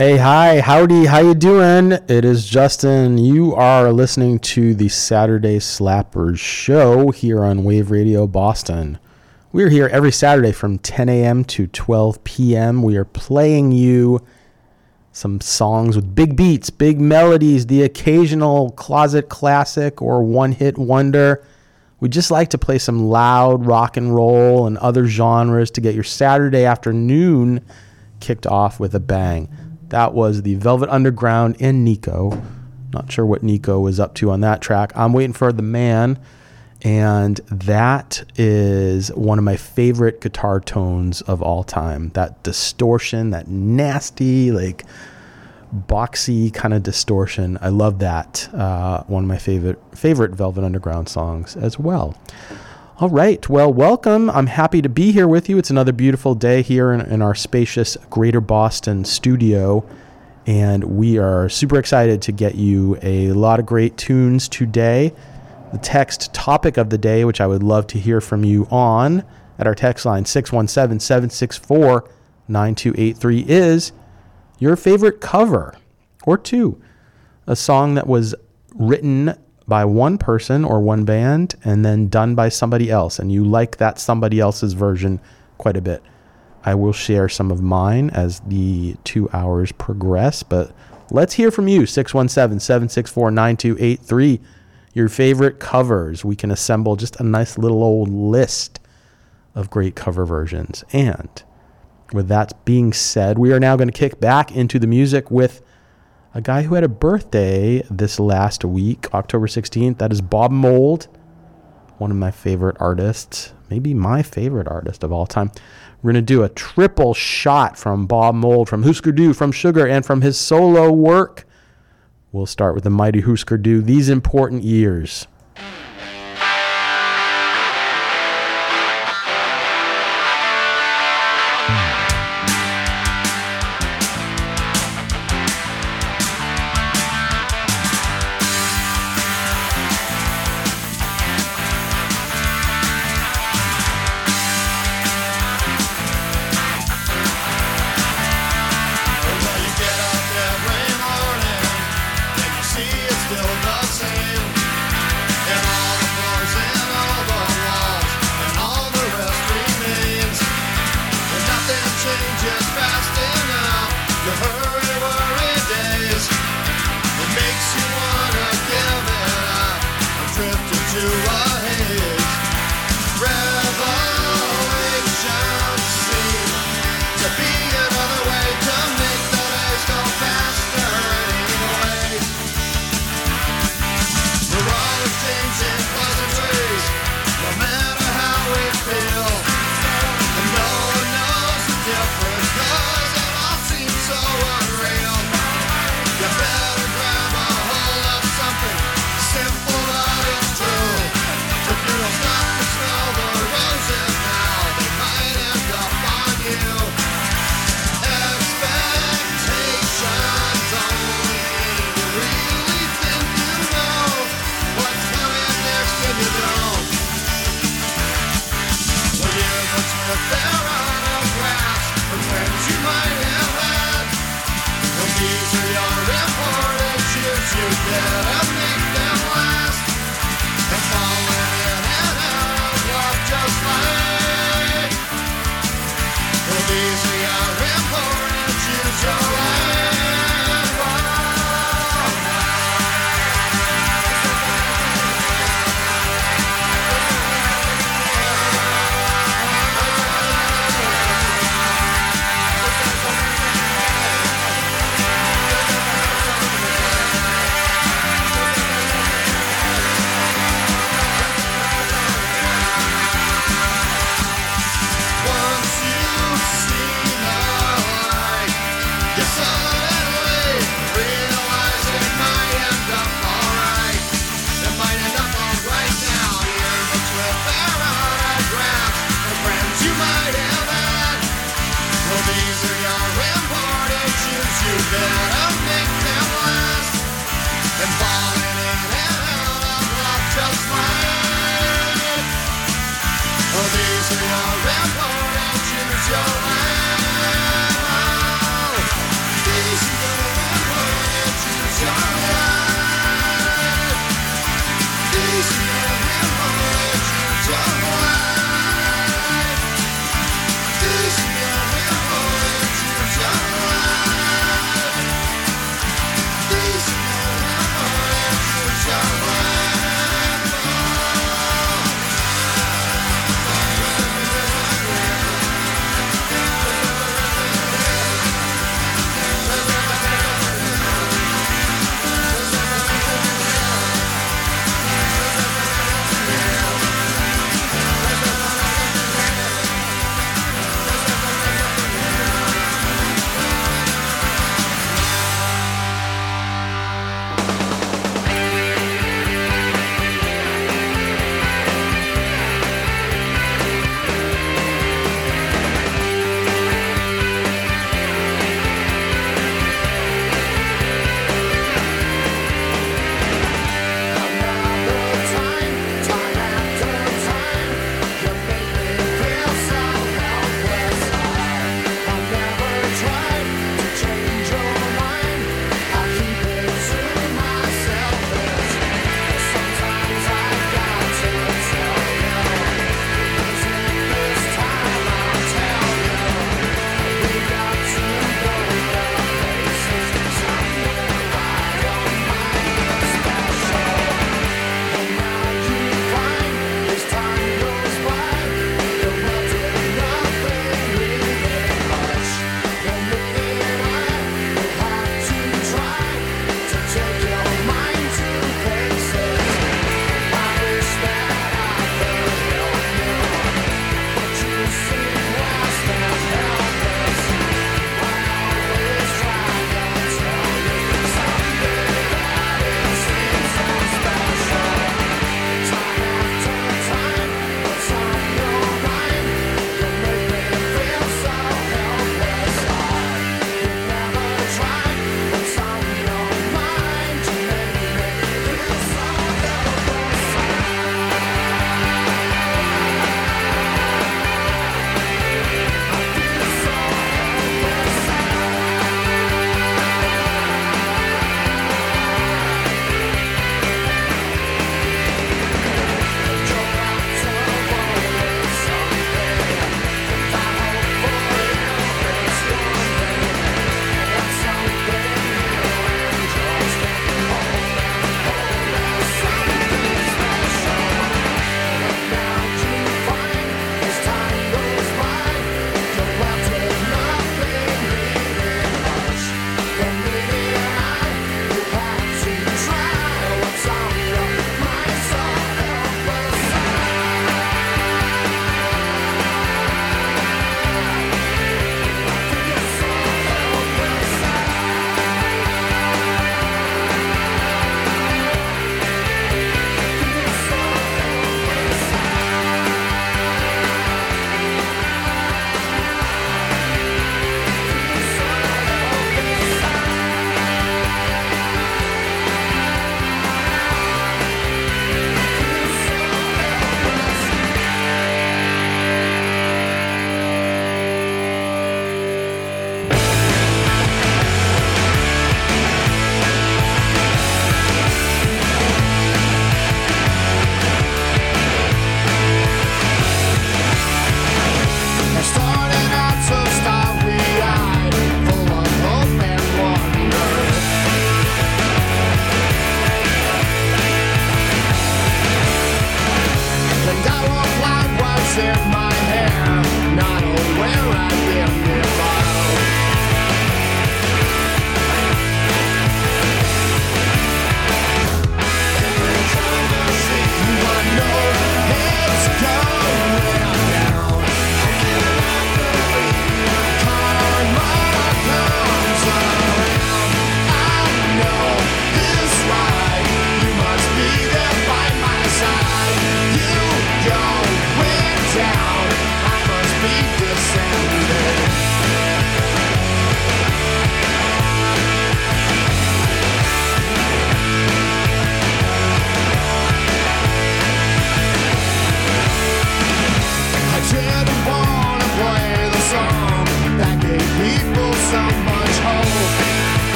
Hey, hi, howdy, how you doing? It is Justin. You are listening to the Saturday Slappers show here on Wave Radio Boston. We're here every Saturday from 10 a.m. to 12 p.m. We are playing you some songs with big beats, big melodies, the occasional closet classic or one-hit wonder. We just like to play some loud rock and roll and other genres to get your Saturday afternoon kicked off with a bang. That was the Velvet Underground and Nico. Not sure what Nico was up to on that track. I'm waiting for the man, and that is one of my favorite guitar tones of all time. That distortion, that nasty, like boxy kind of distortion. I love that. Uh, one of my favorite favorite Velvet Underground songs as well. All right. Well, welcome. I'm happy to be here with you. It's another beautiful day here in, in, our spacious Greater Boston studio. And we are super excited to get you a lot of great tunes today. The text topic of the day, which I would love to hear from you on at our text line 617 764 9283, is your favorite cover or two. A song that was written by one person or one band and then done by somebody else, and you like that somebody else's version quite a bit. I will share some of mine as the two hours progress, but let's hear from you 617 764 9283. Your favorite covers. We can assemble just a nice little old list of great cover versions. And with that being said, we are now going to kick back into the music with a guy who had a birthday this last week, October 16th. That is Bob Mould, one of my favorite artists, maybe my favorite artist of all time. We're going to do a triple shot from Bob Mould, from Husker Du, from Sugar, and from his solo work. We'll start with the mighty Husker Du, These Important Years.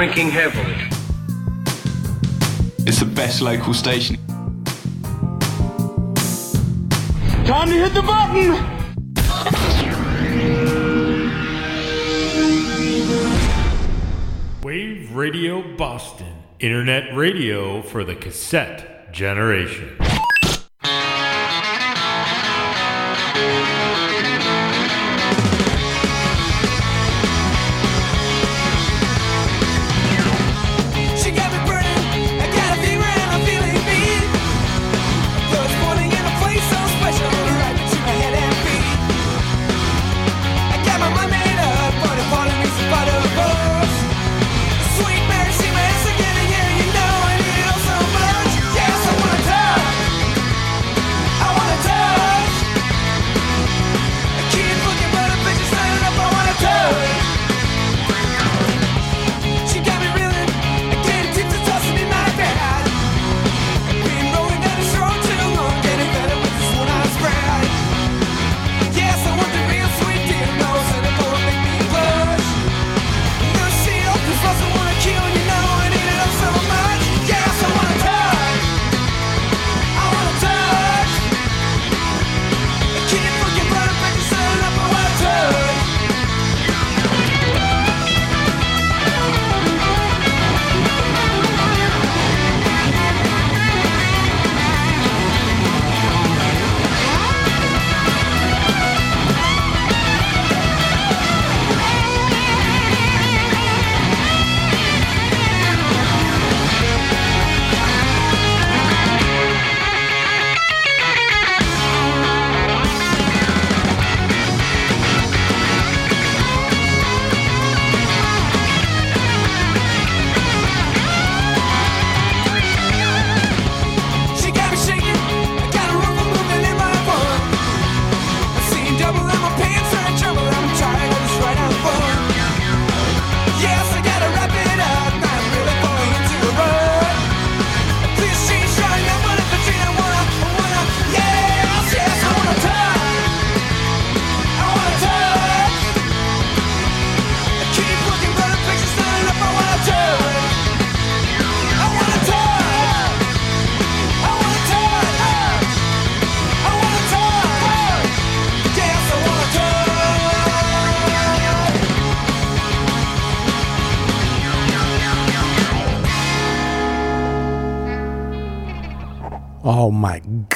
drinking heavily. It's the best local station. Time to hit the button! Wave Radio Boston, internet radio for the cassette generation.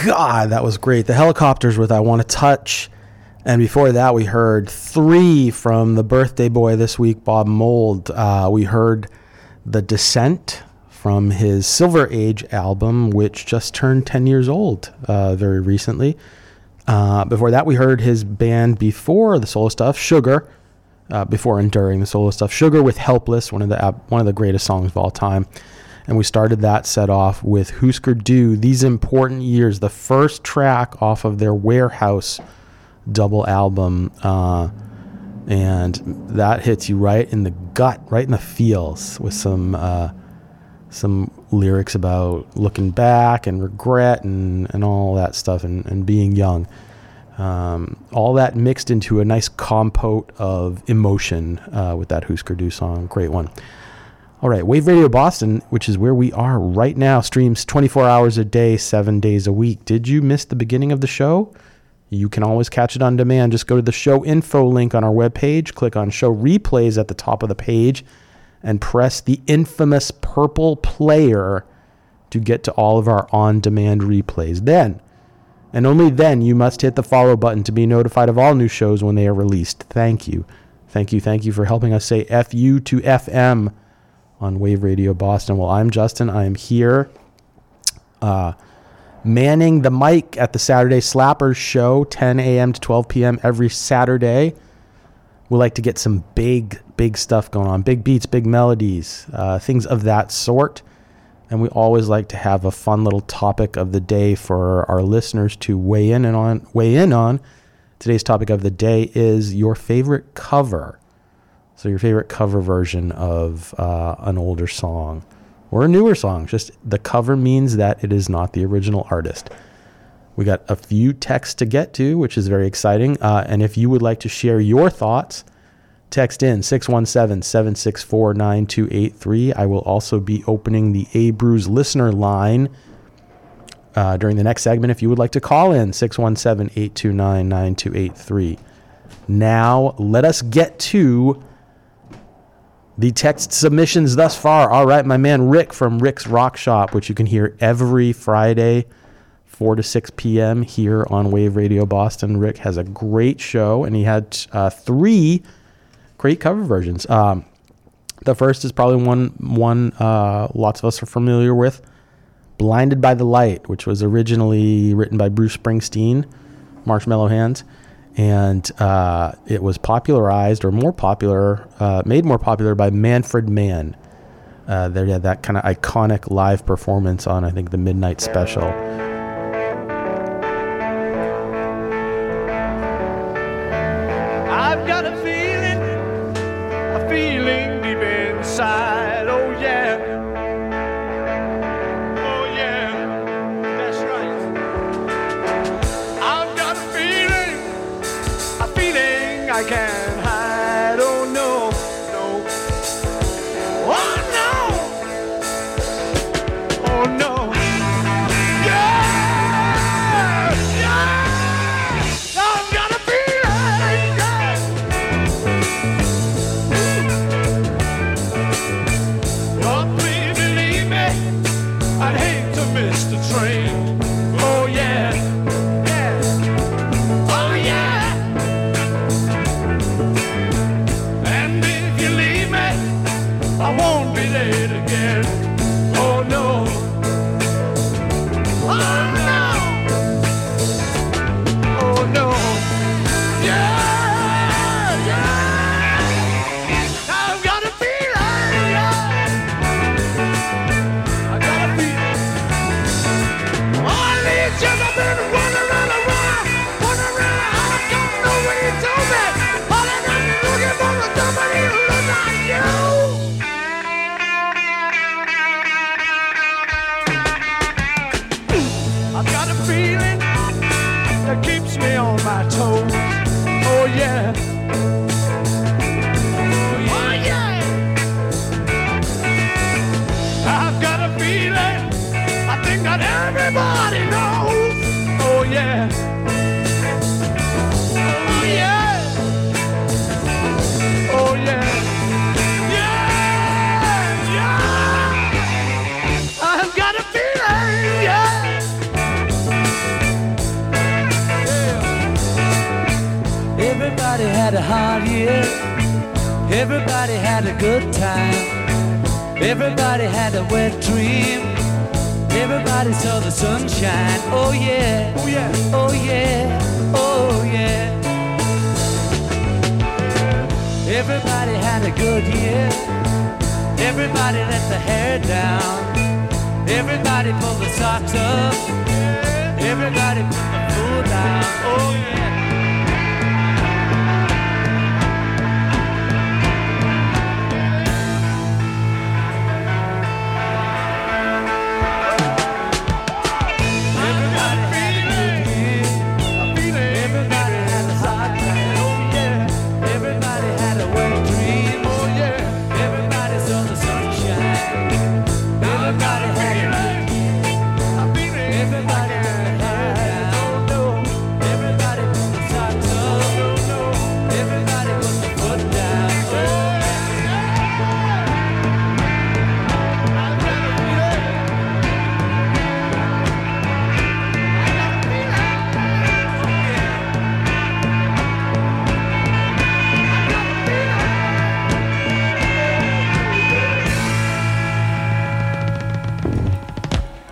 God, that was great. The helicopters with I Want to Touch. And before that, we heard three from the birthday boy this week, Bob Mould. Uh, we heard The Descent from his Silver Age album, which just turned 10 years old uh, very recently. Uh, before that, we heard his band before the solo stuff, Sugar. Uh, before and during the solo stuff, Sugar with Helpless, one of the uh, one of the greatest songs of all time. And we started that set off with Husker Du, These Important Years, the first track off of their Warehouse double album. Uh, and that hits you right in the gut, right in the feels with some uh, some lyrics about looking back and regret and, and all that stuff and, and being young. Um, all that mixed into a nice compote of emotion uh, with that Husker Du song. Great one. All right, Wave Radio Boston, which is where we are right now, streams 24 hours a day, seven days a week. Did you miss the beginning of the show? You can always catch it on demand. Just go to the show info link on our webpage, click on show replays at the top of the page, and press the infamous purple player to get to all of our on demand replays. Then, and only then, you must hit the follow button to be notified of all new shows when they are released. Thank you. Thank you. Thank you for helping us say FU to FM on Wave Radio Boston. Well, I'm Justin. I am here uh, manning the mic at the Saturday Slappers show, 10 a.m. to 12 p.m. every Saturday. We like to get some big, big stuff going on big beats, big melodies, uh, things of that sort. And we always like to have a fun little topic of the day for our listeners to weigh in and on weigh in on. Today's topic of the day is your favorite cover. So your favorite cover version of uh, an older song or a newer song. Just the cover means that it is not the original artist. We got a few texts to get to, which is very exciting. Uh, and if you would like to share your thoughts, text in 617 764 9283. I will also be opening the A Brews listener line uh, during the next segment if you would like to call in 617 829 9283. Now, let us get to the text submissions thus far. All right, my man Rick from Rick's Rock Shop, which you can hear every Friday, 4 to 6 p.m. here on Wave Radio Boston. Rick has a great show, and he had uh, three great cover versions. Um, the first is probably one one uh, lots of us are familiar with, "Blinded by the Light," which was originally written by Bruce Springsteen, Marshmallow Hands, and uh, it was popularized or more popular, uh, made more popular by Manfred Mann. Uh, they had that kind of iconic live performance on, I think, the Midnight Special. I've got a feeling, a feeling deep inside. Everybody had a good time. Everybody had a wet dream. Everybody saw the sunshine. Oh yeah. Oh yeah. Oh yeah. Oh yeah. Everybody had a good year. Everybody let the hair down. Everybody pulled the socks up. Everybody put the food down. Oh yeah.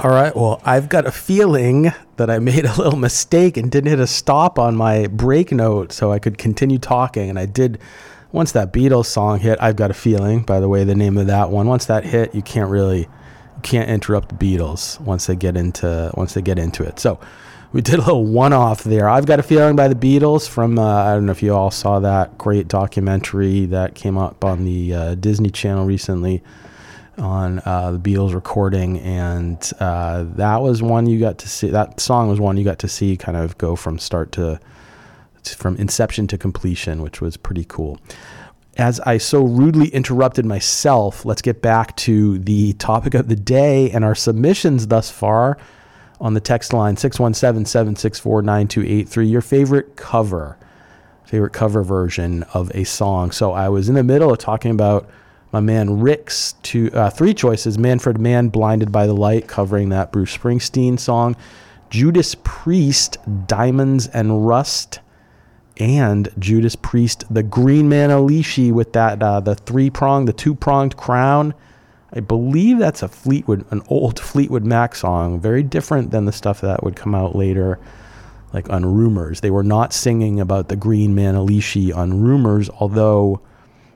All right. Well, I've got a feeling that I made a little mistake and didn't hit a stop on my break note so I could continue talking. And I did. Once that Beatles song hit, I've got a feeling. By the way, the name of that one. Once that hit, you can't really, you can't interrupt the Beatles once they get into once they get into it. So we did a little one-off there. I've got a feeling by the Beatles from. Uh, I don't know if you all saw that great documentary that came up on the uh, Disney Channel recently on uh, the Beatles recording, and uh, that was one you got to see. That song was one you got to see kind of go from start to, to from inception to completion, which was pretty cool. As I so rudely interrupted myself, let's get back to the topic of the day and our submissions thus far on the text line 617 764 9283. Your favorite cover, favorite cover version of a song. So I was in the middle of talking about my man Rick's two uh, three choices: Manfred Mann, "Blinded by the Light," covering that Bruce Springsteen song; Judas Priest, "Diamonds and Rust," and Judas Priest, "The Green Manalishi" with that uh, the three pronged, the two pronged crown. I believe that's a Fleetwood, an old Fleetwood Mac song, very different than the stuff that would come out later, like on Rumors. They were not singing about the Green Manalishi on Rumors, although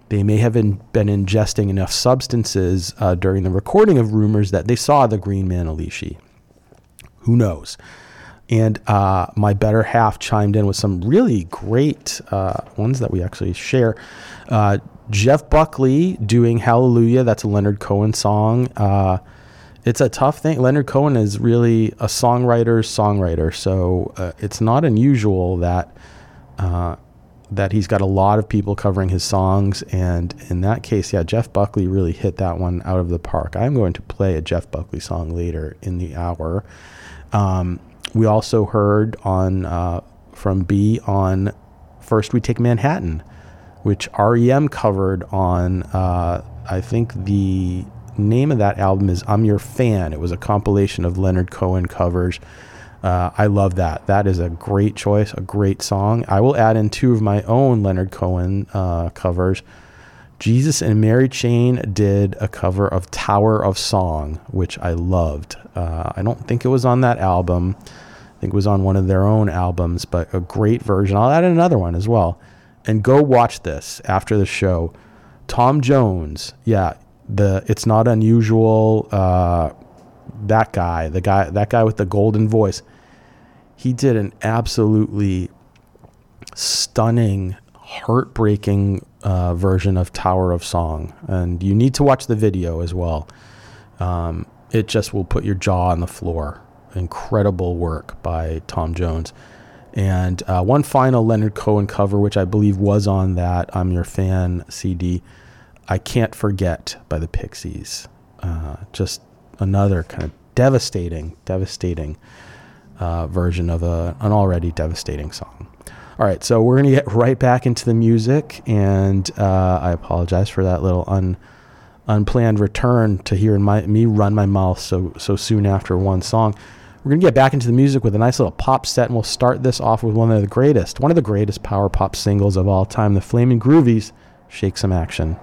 they may have been, been ingesting enough substances uh, during the recording of rumors that they saw the green Manalishi. Who knows? And uh, my better half chimed in with some really great uh, ones that we actually share. Uh, Jeff Buckley doing Hallelujah. That's a Leonard Cohen song. Uh, it's a tough thing. Leonard Cohen is really a songwriter's songwriter. So uh, it's not unusual that that he's got a lot of people covering his songs. And in that case, yeah, Jeff Buckley really hit that one out of the park. I'm going to play a Jeff Buckley song later in the hour. Um, we also heard on uh, from B on First We Take Manhattan, which REM covered on, uh, I think the name of that album is I'm Your Fan. It was a compilation of Leonard Cohen covers. Uh, I love that. That is a great choice, a great song. I will add in two of my own Leonard Cohen uh, covers. Jesus and Mary Chain did a cover of Tower of Song, which I loved. Uh, I don't think it was on that album. I think it was on one of their own albums, but a great version. I'll add another one as well. And go watch this after the show. Tom Jones, yeah, the it's not unusual. Uh, that guy, the guy, that guy with the golden voice, he did an absolutely stunning, heartbreaking uh, version of Tower of Song, and you need to watch the video as well. Um, it just will put your jaw on the floor. Incredible work by Tom Jones. And uh, one final Leonard Cohen cover, which I believe was on that I'm Your Fan CD, I Can't Forget by the Pixies. Uh, just another kind of devastating, devastating uh, version of a, an already devastating song. All right, so we're going to get right back into the music, and uh, I apologize for that little un, unplanned return to hearing my, me run my mouth so, so soon after one song. We're going to get back into the music with a nice little pop set, and we'll start this off with one of the greatest, one of the greatest power pop singles of all time, the Flaming Groovies, Shake Some Action.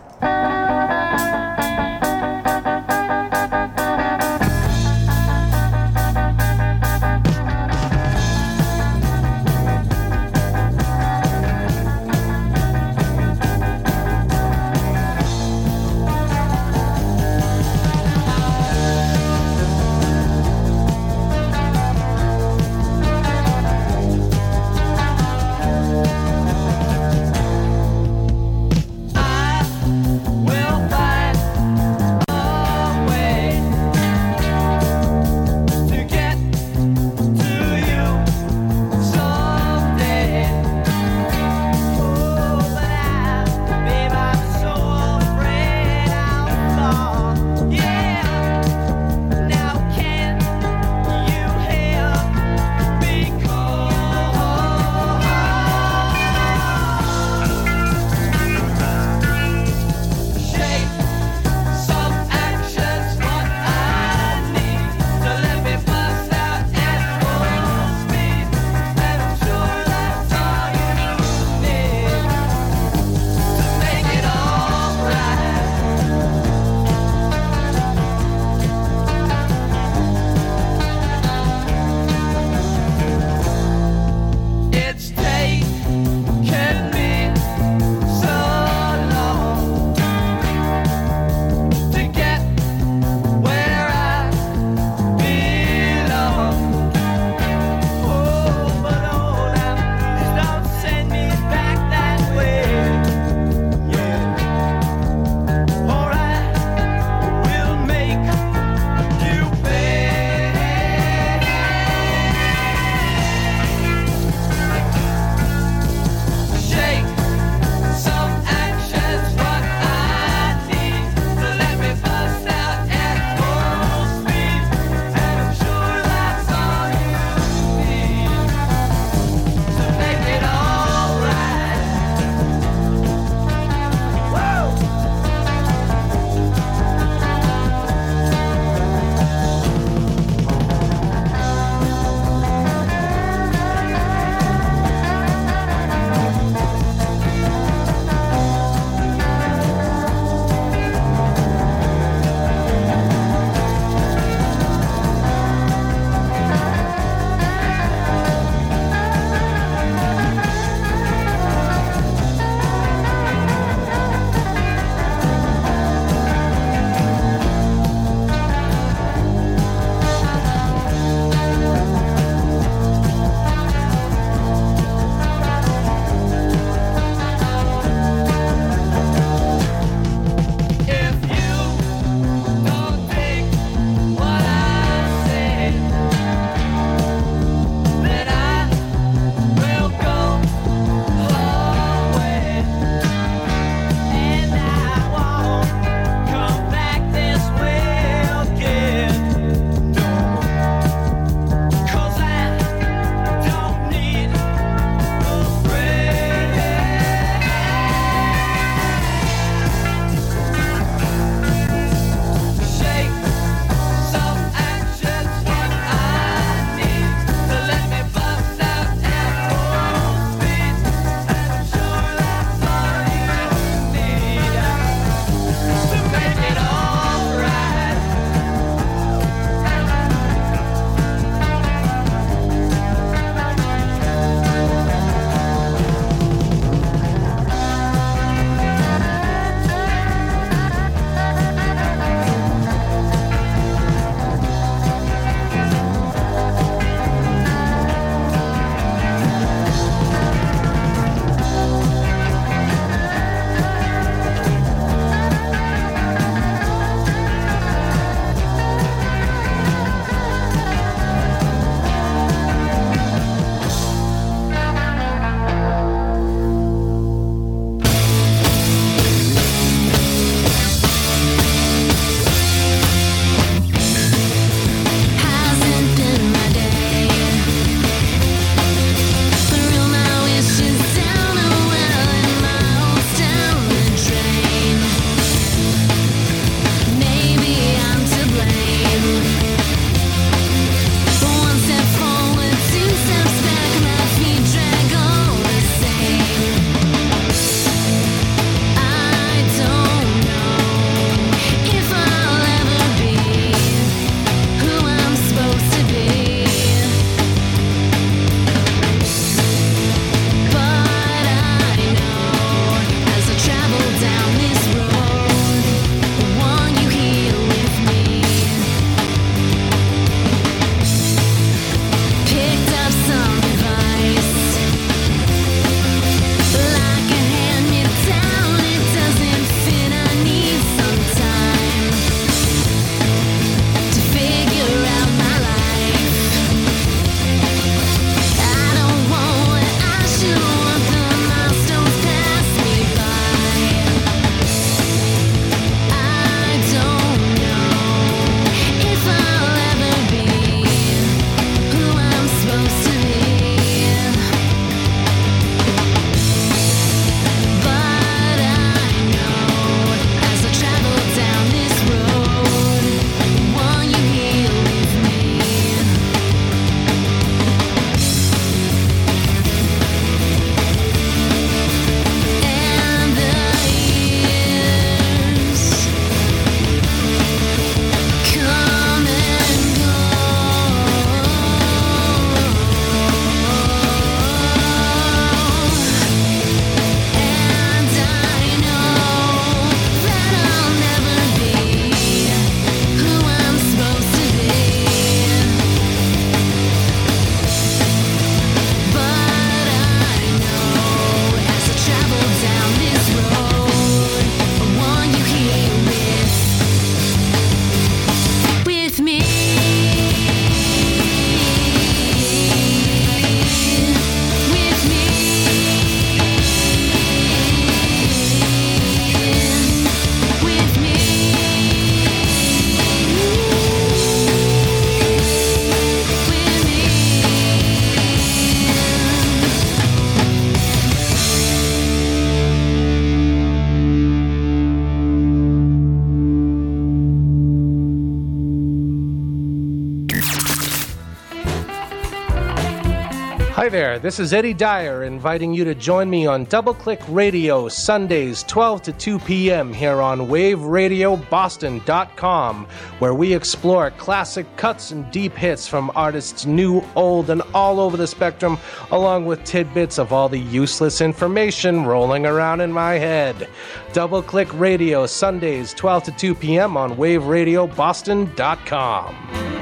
There, this is Eddie Dyer inviting you to join me on Double Click Radio Sundays 12 to 2 p.m. here on waveradioboston.com, where we explore classic cuts and deep hits from artists new, old, and all over the spectrum, along with tidbits of all the useless information rolling around in my head. Double Click Radio Sundays 12 to 2 p.m. on waveradioboston.com.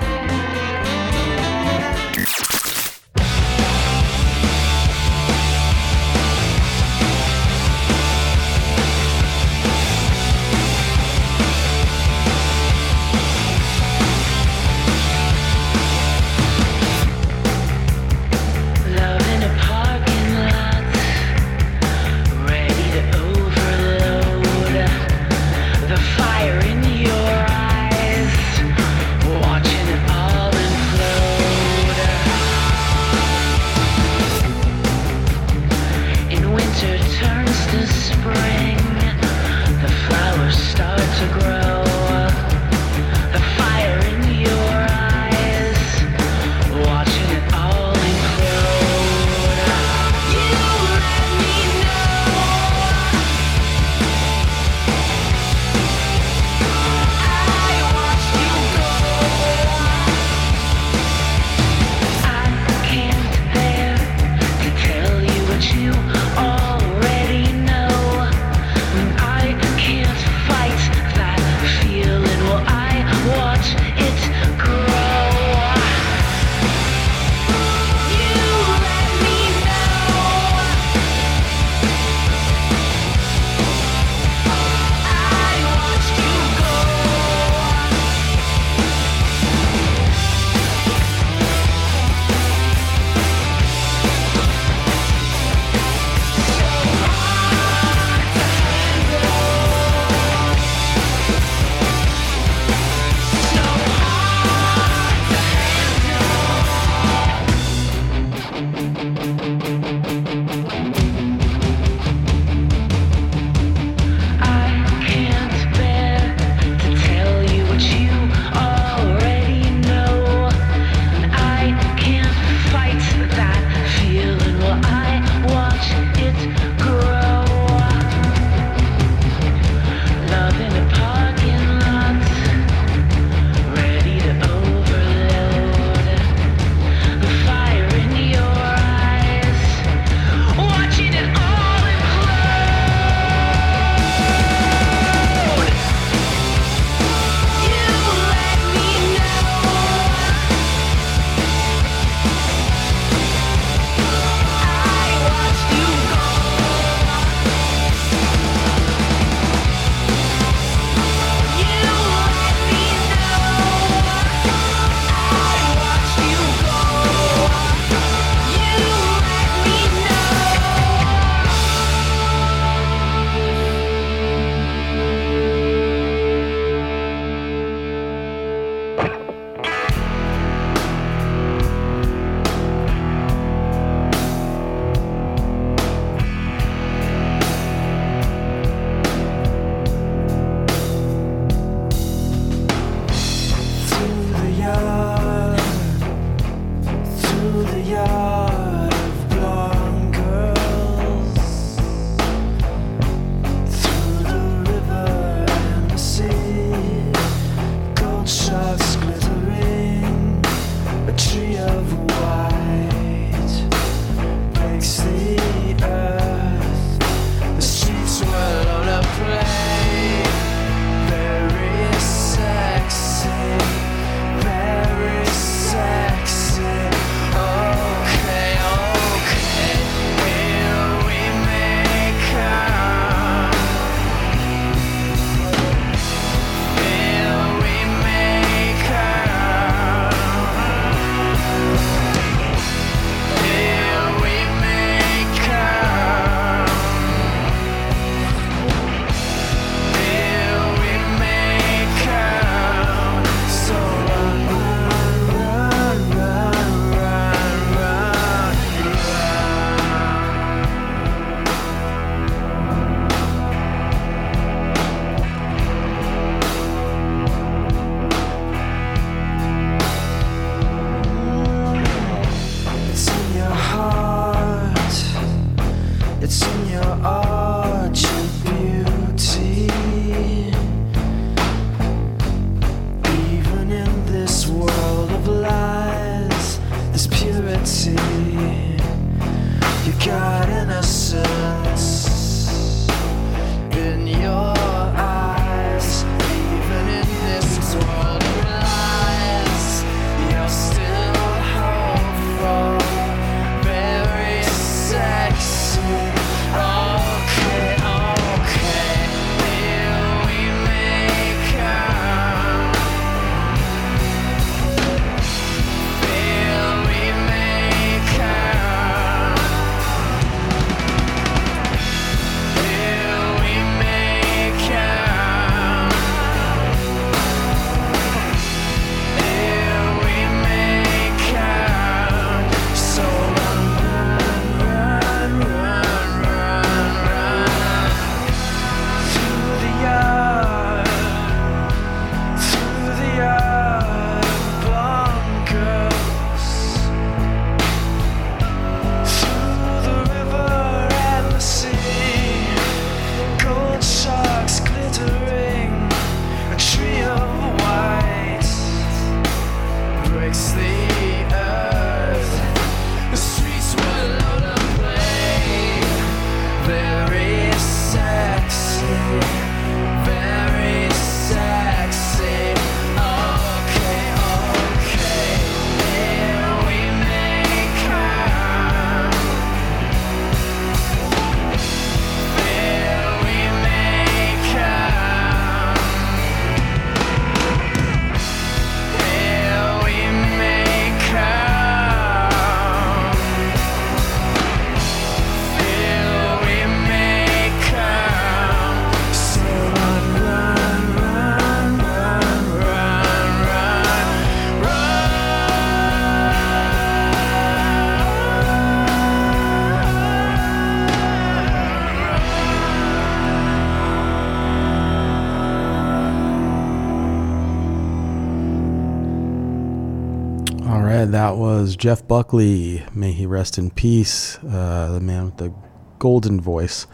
that was Jeff Buckley. May he rest in peace. Uh, the man with the golden voice,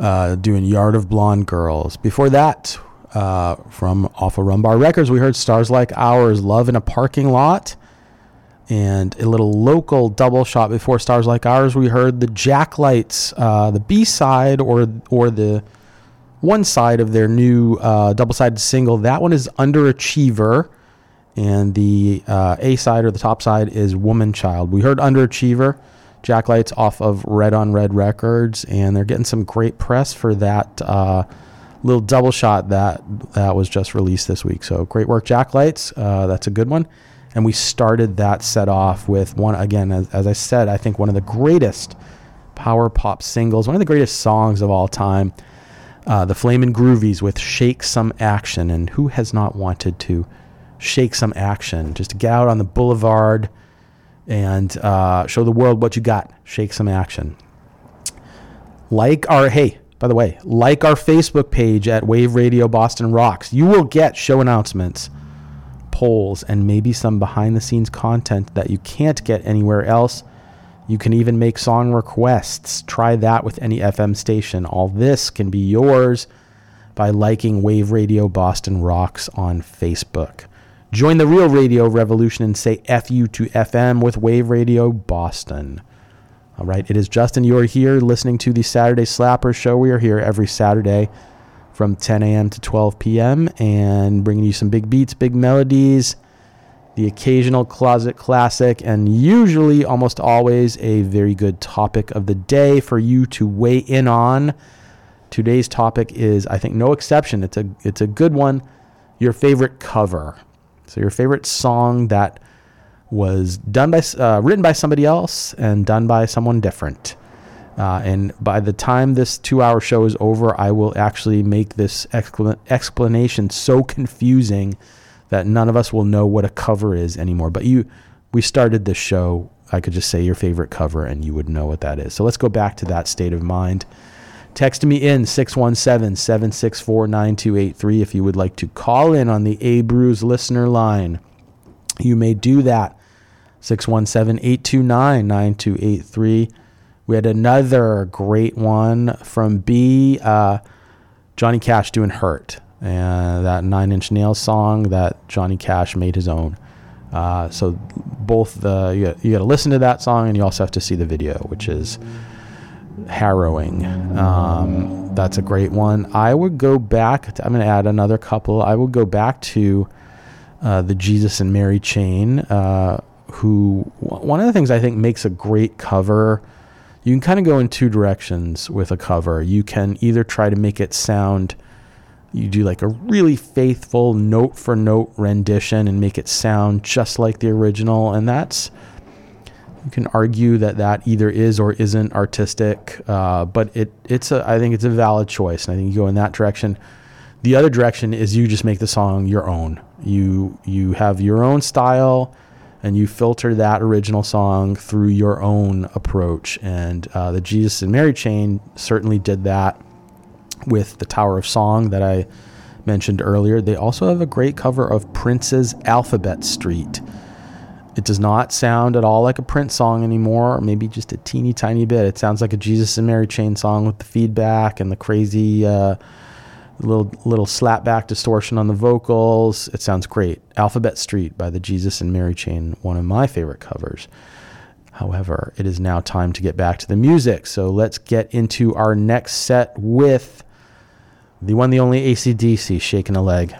uh, doing "Yard of Blonde Girls." Before that, uh, from off of Rumbar Records, we heard "Stars Like Ours," "Love in a Parking Lot," and a little local double shot before "Stars Like Ours." We heard the Jacklights, uh, the B side or or the one side of their new uh, double-sided single. That one is "Underachiever." And the uh, A side or the top side is Woman Child. We heard Underachiever, Jacklights off of Red on Red Records, and they're getting some great press for that uh, little double shot that that was just released this week. So great work, Jacklights. Uh, that's a good one. And we started that set off with one again, as, as I said, I think one of the greatest power pop singles, one of the greatest songs of all time. Uh, the Flamin' Groovies with Shake Some Action. And who has not wanted to shake some action? Just get out on the boulevard and uh, show the world what you got. Shake some action. Like our, hey, by the way, like our Facebook page at Wave Radio Boston Rocks. You will get show announcements, polls, and maybe some behind the scenes content that you can't get anywhere else. You can even make song requests. Try that with any FM station. All this can be yours by liking Wave Radio Boston Rocks on Facebook. Join the real radio revolution and say FU to FM with Wave Radio Boston. All right, it is Justin. You are here listening to the Saturday Slapper Show. We are here every Saturday from 10 a.m. to 12 p.m. and bringing you some big beats, big melodies, the occasional closet classic, and usually, almost always, a very good topic of the day for you to weigh in on. Today's topic is, I think, no exception. It's a it's a good one. Your favorite cover. So your favorite song that was done by uh, written by somebody else and done by someone different. Uh, and by the time this two-hour show is over, I will actually make this explanation so confusing that none of us will know what a cover is anymore. But you, we started this show. I could just say your favorite cover, and you would know what that is. So let's go back to that state of mind. Text me in 617 764 9283 if you would like to call in on the A Brews listener line. You may do that. 617 829 9283. We had another great one from B. Uh, Johnny Cash doing Hurt. And that Nine Inch Nails song that Johnny Cash made his own. Uh, so both the you got, you got to listen to that song and you also have to see the video, which is harrowing. Um, that's a great one. I would go back. To, I'm going to add another couple. I would go back to uh, the Jesus and Mary chain. Uh, who one of the things I think makes a great cover. You can kind of go in two directions with a cover. You can either try to make it sound you do like a really faithful note for note rendition and make it sound just like the original and that's you can argue that that either is or isn't artistic uh, but it it's a i think it's a valid choice and i think you go in that direction the other direction is you just make the song your own you you have your own style and you filter that original song through your own approach and uh, the jesus and mary chain certainly did that with the Tower of Song that I mentioned earlier. They also have a great cover of Prince's Alphabet Street. It does not sound at all like a Prince song anymore, or maybe just a teeny tiny bit. It sounds like a Jesus and Mary Chain song with the feedback and the crazy uh, little little slapback distortion on the vocals. It sounds great. Alphabet Street by the Jesus and Mary Chain, one of my favorite covers. However, it is now time to get back to the music. So let's get into our next set with The one, the only ACDC shaking a leg.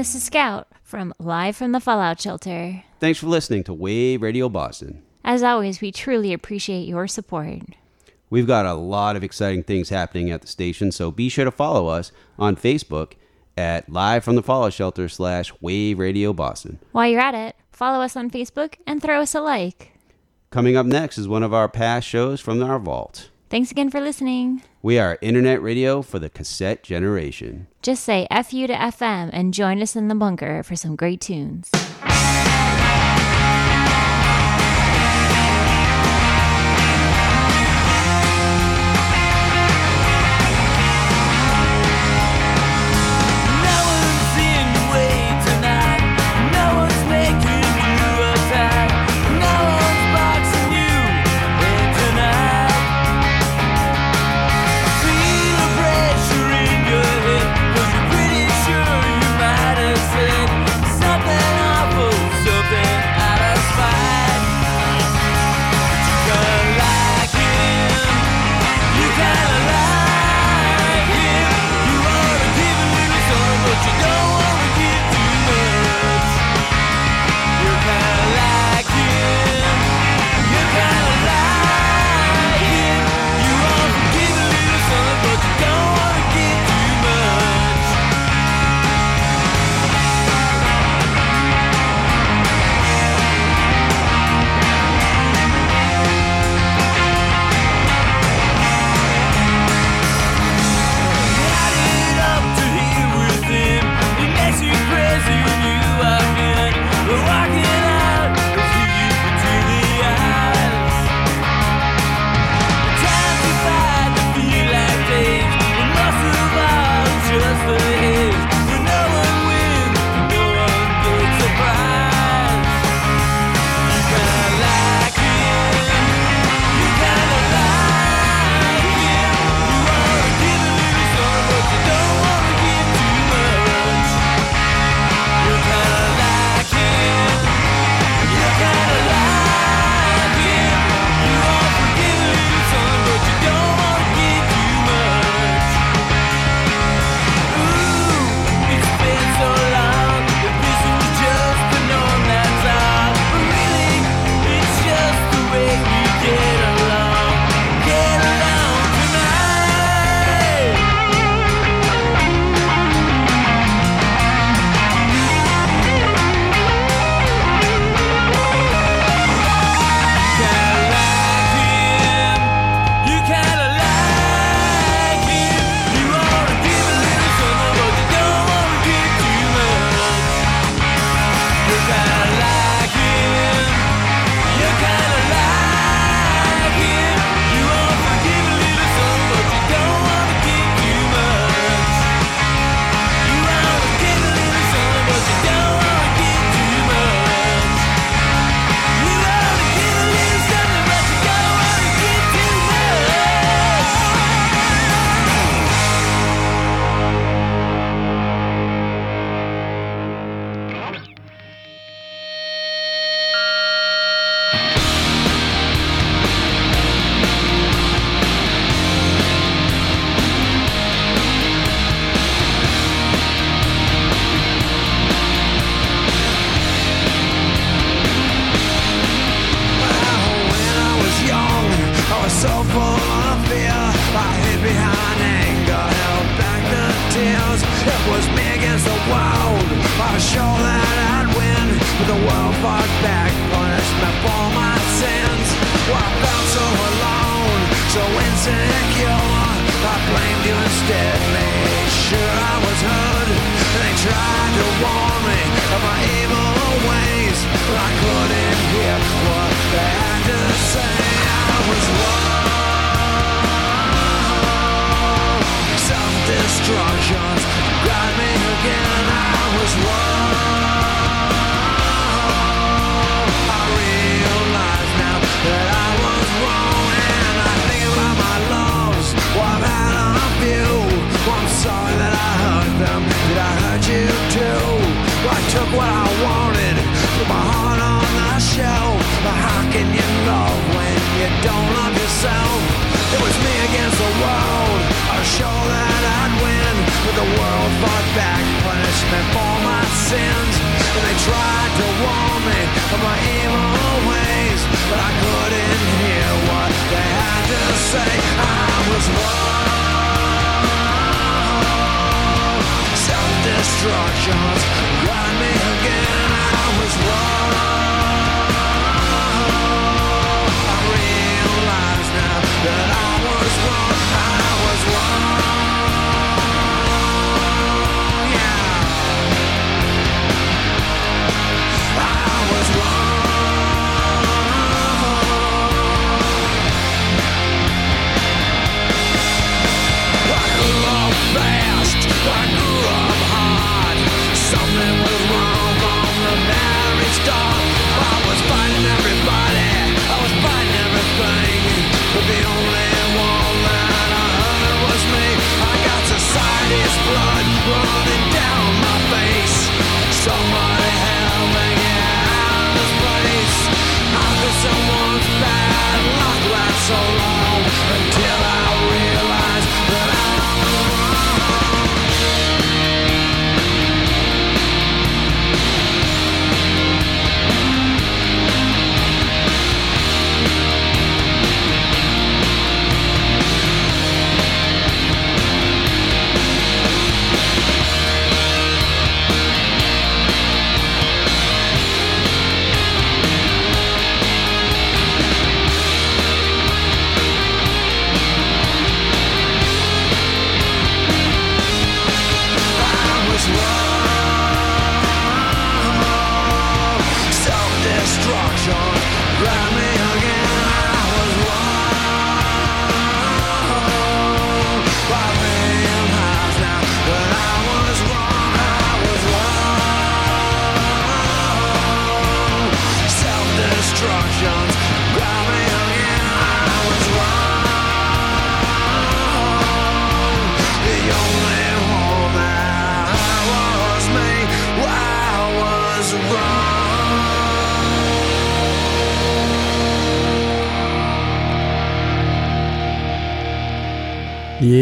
this is Scout from Live from the Fallout Shelter. Thanks for listening to Wave Radio Boston. As always, we truly appreciate your support. We've got a lot of exciting things happening at the station, so be sure to follow us on Facebook at Live from the Fallout Shelter slash Wave Radio Boston. While you're at it, follow us on Facebook and throw us a like. Coming up next is one of our past shows from our vault. Thanks again for listening. We are internet radio for the cassette generation. Just say "fu" to FM and join us in the bunker for some great tunes.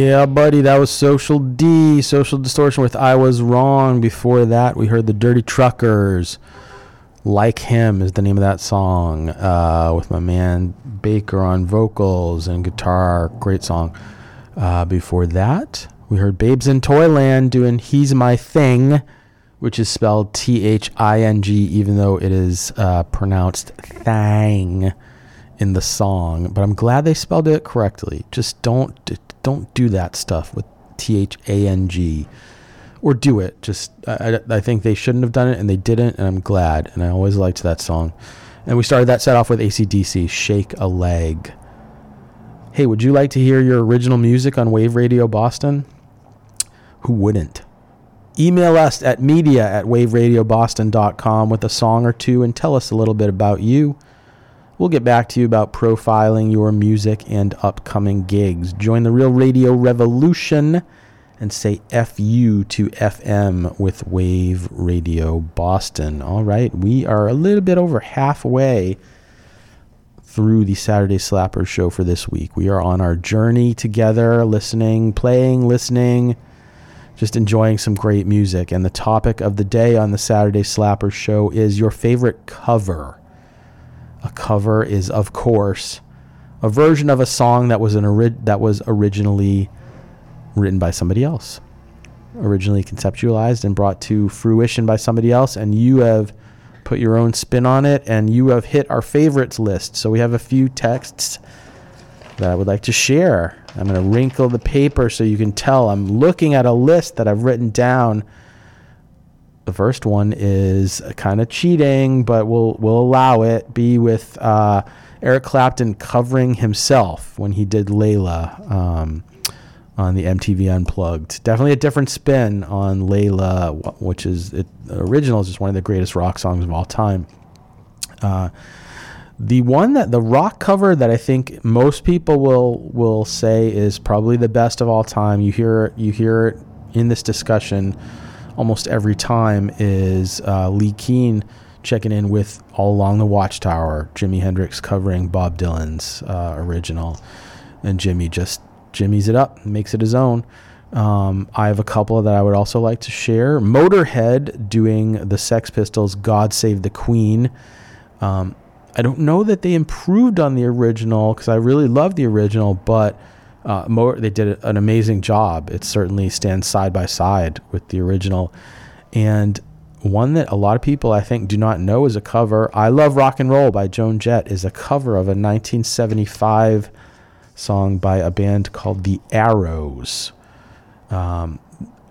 Yeah, buddy, that was Social D, Social Distortion with I Was Wrong. Before that, we heard the Dirty Truckers. Like Him is the name of that song, uh, with my man Baker on vocals and guitar. Great song. Uh, before that, we heard Babes in Toyland doing He's My Thing, which is spelled T H I N G, even though it is uh, pronounced Thang in the song. But I'm glad they spelled it correctly. Just don't don't do that stuff with T H A N G, or do it. Just I, I- think they shouldn't have done it, and they didn't, and I'm glad. And I always liked that song. And we started that set off with AC/DC, "Shake a Leg." Hey, would you like to hear your original music on Wave Radio Boston? Who wouldn't? Email us at media at waveradioboston.com with a song or two and tell us a little bit about you. We'll get back to you about profiling your music and upcoming gigs. Join the real radio revolution and say FU to FM with Wave Radio Boston. All right, we are a little bit over halfway through the Saturday Slapper show for this week. We are on our journey together, listening, playing, listening, just enjoying some great music. And the topic of the day on the Saturday Slapper show is your favorite cover. A cover is, of course, a version of a song that was an ori- that was originally written by somebody else, originally conceptualized and brought to fruition by somebody else, and you have put your own spin on it, and you have hit our favorites list. So we have a few texts that I would like to share. I'm going to wrinkle the paper so you can tell I'm looking at a list that I've written down. The first one is kind of cheating, but we'll we'll allow it. Be with uh, Eric Clapton covering himself when he did Layla um, on the MTV Unplugged. Definitely a different spin on Layla, which is it, the original is just one of the greatest rock songs of all time. Uh, the one that the rock cover that I think most people will will say is probably the best of all time. You hear you hear it in this discussion almost every time is uh, Lee Keen checking in with All Along the Watchtower, Jimi Hendrix covering Bob Dylan's uh, original, and Jimmy just jimmies it up, makes it his own. Um, I have a couple that I would also like to share. Motorhead doing the Sex Pistols' "God Save the Queen." Um, I don't know that they improved on the original because I really love the original, but uh, Mo- they did an amazing job. It certainly stands side by side with the original. And one that a lot of people I think do not know is a cover. I Love Rock and Roll by Joan Jett is a cover of a 1975 song by a band called The Arrows. Um,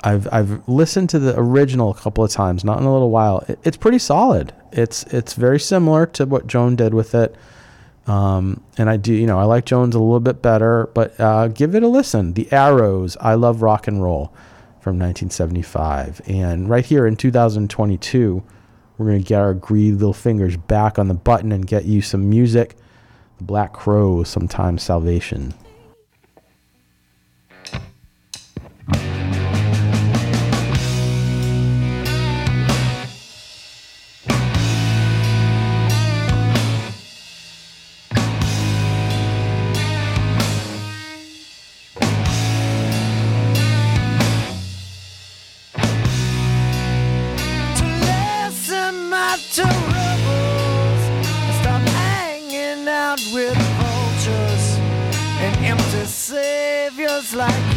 I've I've listened to the original a couple of times, not in a little while. It, it's pretty solid. It's it's very similar to what Joan did with it. Um, and I do, you know, I like Jones a little bit better, but uh, give it a listen. The Arrows, I Love Rock and Roll from 1975. And right here in 2022, we're going to get our greedy little fingers back on the button and get you some music. The Black Crow, Sometimes Salvation. Like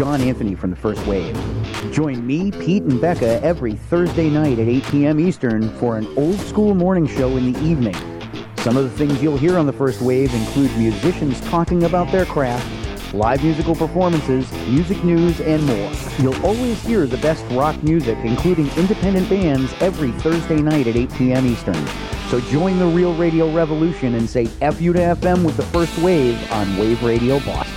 John Anthony from the First Wave. Join me, Pete, and Becca every Thursday night at 8 p.m. Eastern for an old school morning show in the evening. Some of the things you'll hear on the First Wave include musicians talking about their craft, live musical performances, music news, and more. You'll always hear the best rock music, including independent bands, every Thursday night at 8 p.m. Eastern. So join the real radio revolution and say F you to FM with the first wave on Wave Radio Boston.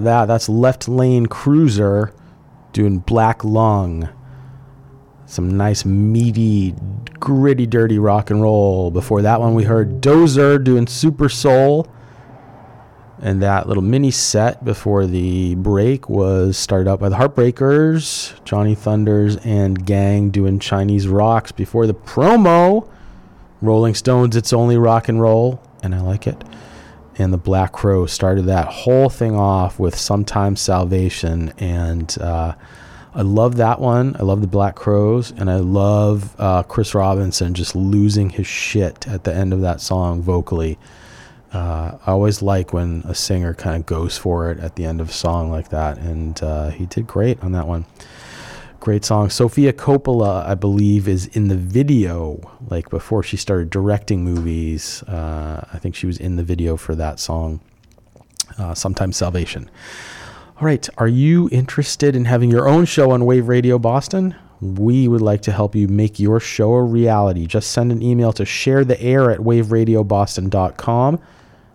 That? That's Left Lane Cruiser doing Black Lung. Some nice, meaty, gritty, dirty rock and roll. Before that one, we heard Dozer doing Super Soul. And that little mini set before the break was started out by the Heartbreakers, Johnny Thunders, and Gang doing Chinese Rocks. Before the promo, Rolling Stones, It's Only Rock and Roll, and I like it. And the Black Crow started that whole thing off with Sometimes Salvation. And uh, I love that one. I love the Black Crowes. And I love uh, Chris Robinson just losing his shit at the end of that song vocally. Uh, I always like when a singer kind of goes for it at the end of a song like that. And uh, he did great on that one. Great song. Sofia Coppola, I believe, is in the video. Like before she started directing movies, uh, I think she was in the video for that song. Uh, Sometimes Salvation. All right. Are you interested in having your own show on Wave Radio Boston? We would like to help you make your show a reality. Just send an email to share the air at waveradioboston.com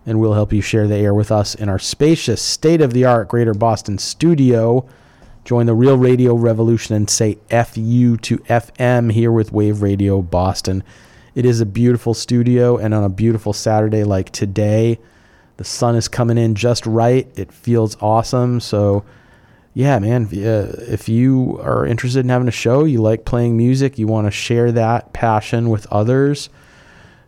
and we'll help you share the air with us in our spacious, state of the art Greater Boston studio. Join the real radio revolution and say FU to FM here with Wave Radio Boston. It is a beautiful studio, and on a beautiful Saturday like today, the sun is coming in just right. It feels awesome. So, yeah, man, if, uh, if you are interested in having a show, you like playing music, you want to share that passion with others,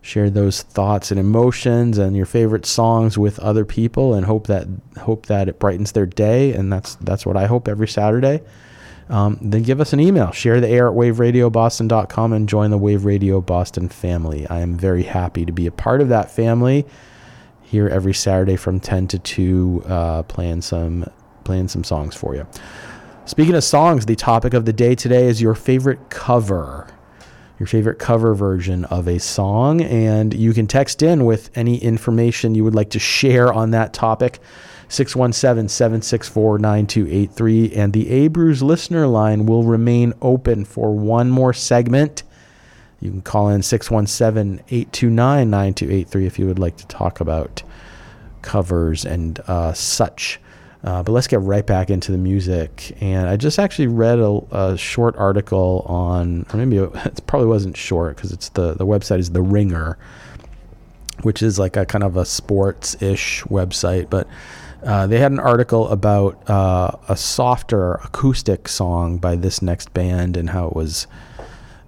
share those thoughts and emotions and your favorite songs with other people and hope that hope that it brightens their day and that's that's what I hope every Saturday. Um, then give us an email. Share the air at waveradioboston.com and join the Wave Radio Boston family. I am very happy to be a part of that family here every Saturday from 10 to 2 uh, playing some playing some songs for you. Speaking of songs, the topic of the day today is your favorite cover your favorite cover version of a song. And you can text in with any information you would like to share on that topic. 617 764 9283. And the Abrews listener line will remain open for one more segment. You can call in 617 829 9283 if you would like to talk about covers and uh, such. Uh, but let's get right back into the music. And I just actually read a, a short article on, or maybe it, probably wasn't short because it's the the website is the Ringer, which is like a kind of a sports ish website. But uh, they had an article about uh, a softer acoustic song by this next band and how it was.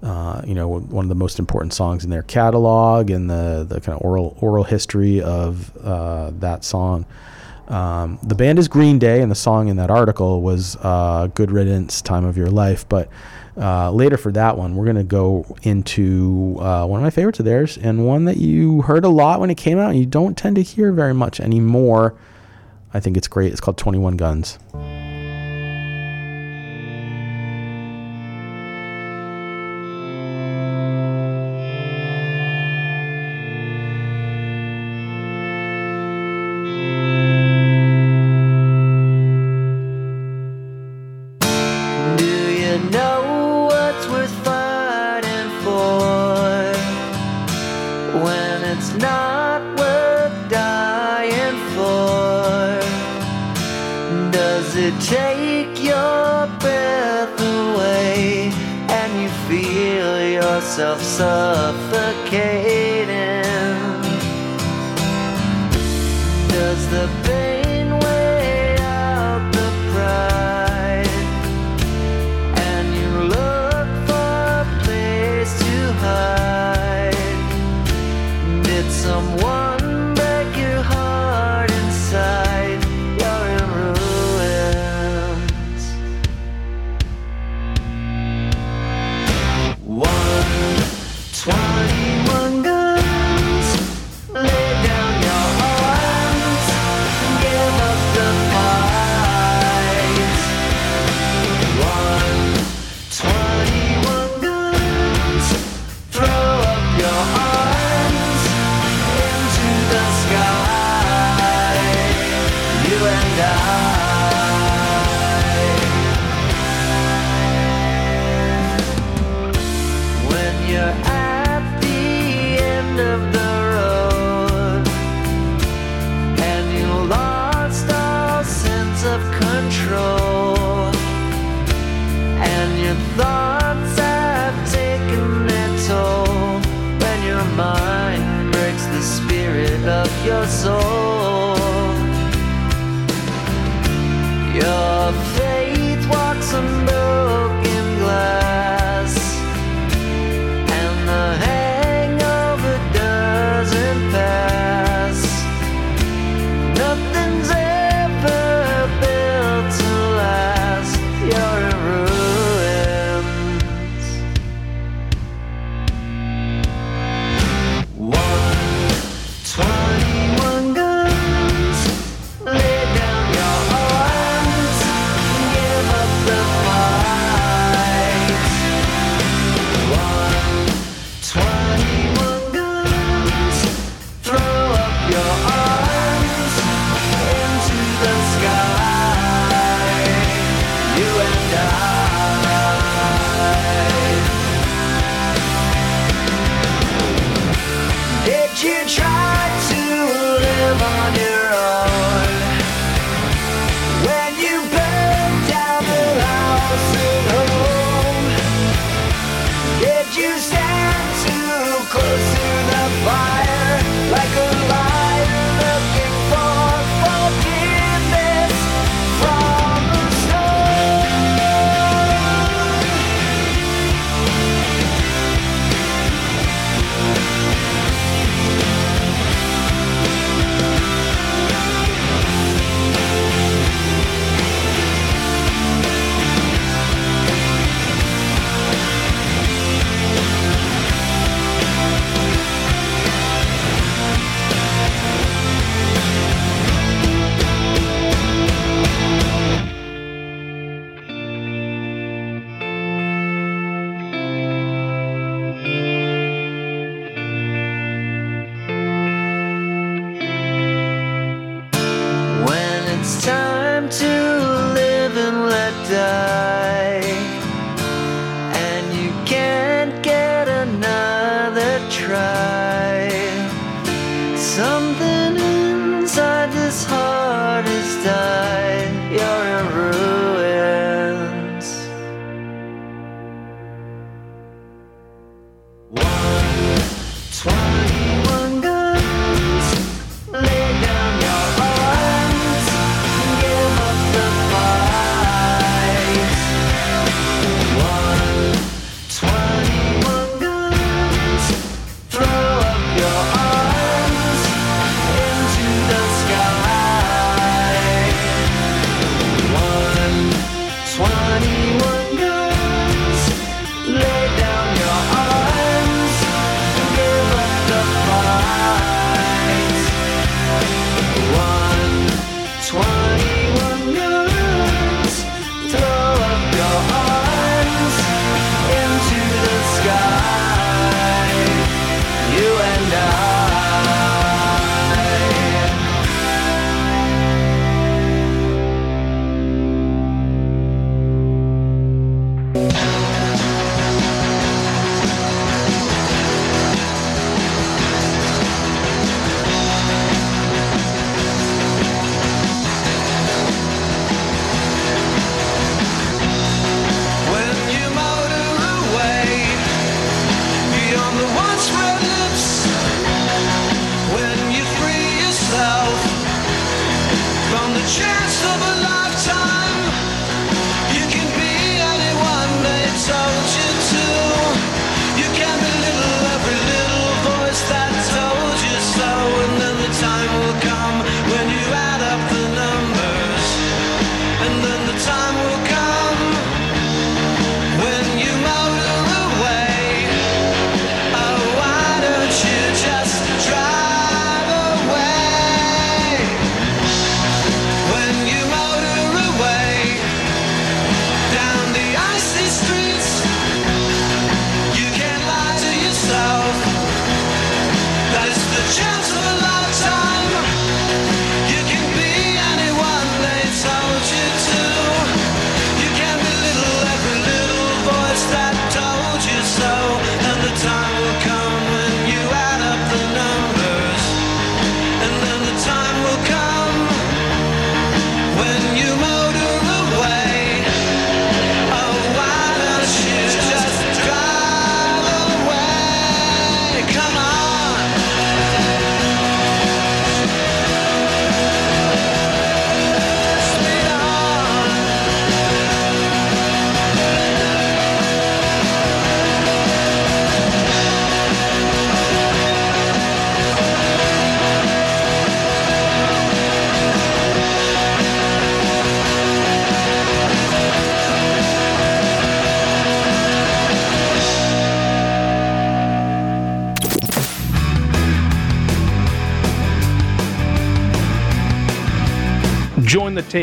Uh, you know, one of the most important songs in their catalog and the, the kind of oral oral history of uh, that song. Um, the band is Green Day, and the song in that article was uh, "Good Riddance, Time of Your Life." But uh, later for that one, we're gonna go into uh, one of my favorites of theirs, and one that you heard a lot when it came out, and you don't tend to hear very much anymore. I think it's great. It's called Twenty One Guns.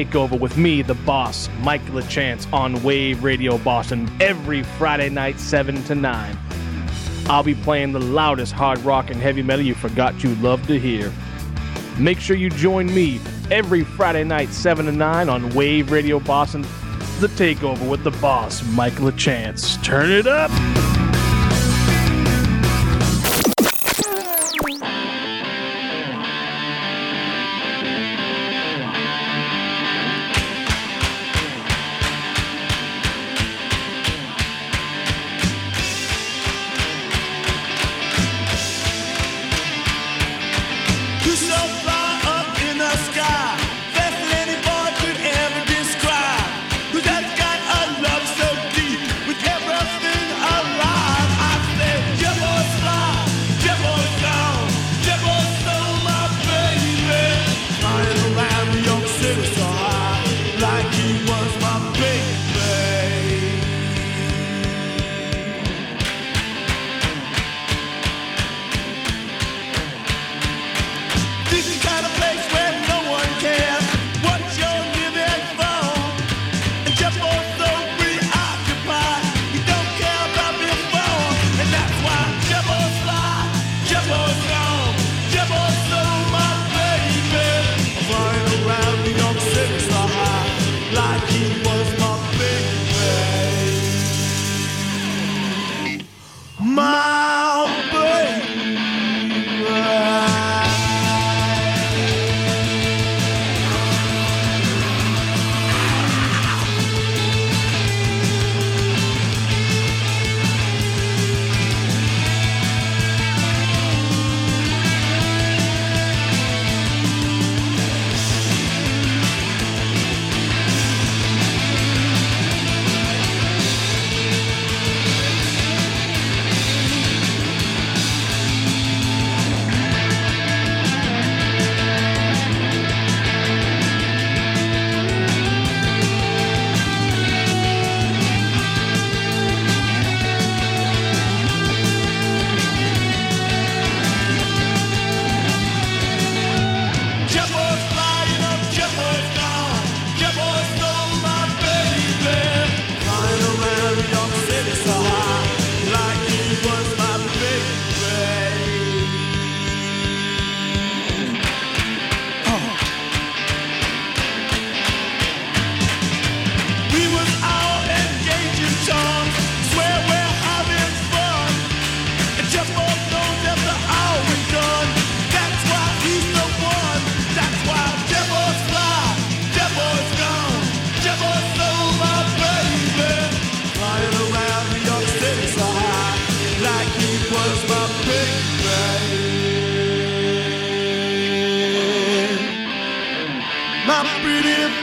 Takeover with me, the boss, Mike LeChance, on Wave Radio Boston every Friday night, 7 to 9. I'll be playing the loudest hard rock and heavy metal you forgot you loved to hear. Make sure you join me every Friday night, 7 to 9 on Wave Radio Boston, the Takeover with the boss, Mike LeChance. Turn it up! my pretty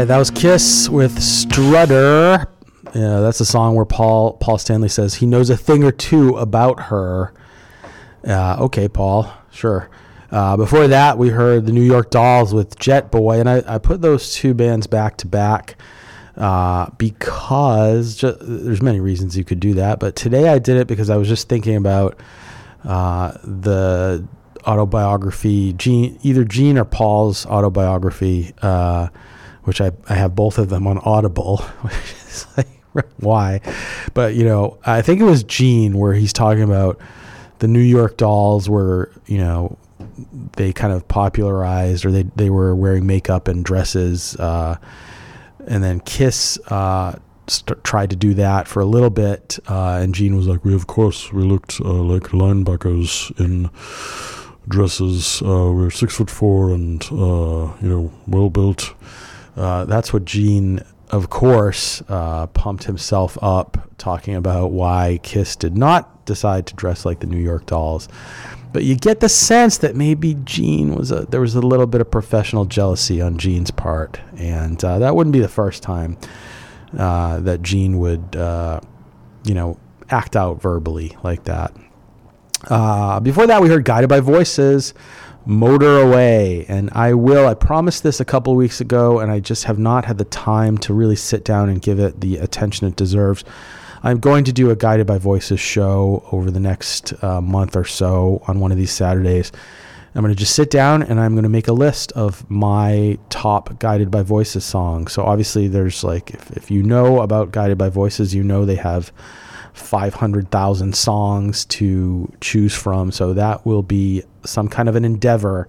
right, that was Kiss with Strutter. Yeah, that's a song where Paul Paul Stanley says he knows a thing or two about her. Uh, okay, Paul, sure. Uh, before that, we heard the New York Dolls with Jet Boy, and I, I put those two bands back to back uh, because ju- there's many reasons you could do that, but today I did it because I was just thinking about uh, the autobiography, Gene, either Gene or Paul's autobiography, uh, which I, I have both of them on Audible, which is like, why? But, you know, I think it was Gene where he's talking about the New York dolls were, you know, they kind of popularized or they, they were wearing makeup and dresses. Uh, and then Kiss uh, st- tried to do that for a little bit. Uh, and Gene was like, we, of course, we looked uh, like linebackers in dresses. Uh, we're six foot four and, uh, you know, well built. Uh, that's what Gene, of course, uh, pumped himself up talking about why Kiss did not decide to dress like the New York Dolls. But you get the sense that maybe Gene was a there was a little bit of professional jealousy on Gene's part, and uh, that wouldn't be the first time uh, that Gene would, uh, you know, act out verbally like that. Before that, we heard Guided by Voices, Motor Away. And I will, I promised this a couple weeks ago, and I just have not had the time to really sit down and give it the attention it deserves. I'm going to do a Guided by Voices show over the next uh, month or so on one of these Saturdays. I'm going to just sit down and I'm going to make a list of my top Guided by Voices songs. So obviously, there's like, if, if you know about Guided by Voices, you know they have 500,000 songs to choose from. So that will be some kind of an endeavor,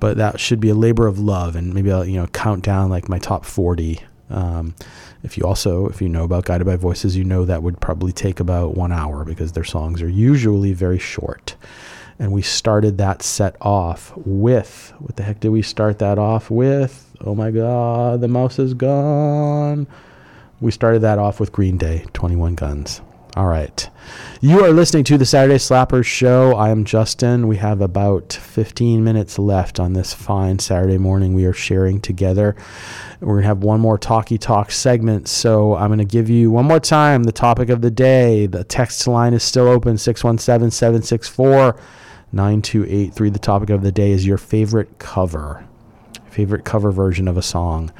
but that should be a labor of love. And maybe I'll, you know, count down like my top 40. Um, if you also, if you know about Guided by Voices, you know that would probably take about one hour because their songs are usually very short. And we started that set off with, what the heck did we start that off with? Oh my God, the mouse is gone. We started that off with Green Day, 21 Guns. All right. You are listening to the Saturday Slappers show. I am Justin. We have about 15 minutes left on this fine Saturday morning we are sharing together. We're going to have one more Talkie Talk segment. So I'm going to give you one more time the topic of the day. The text line is still open 617 764 9283. The topic of the day is your favorite cover, favorite cover version of a song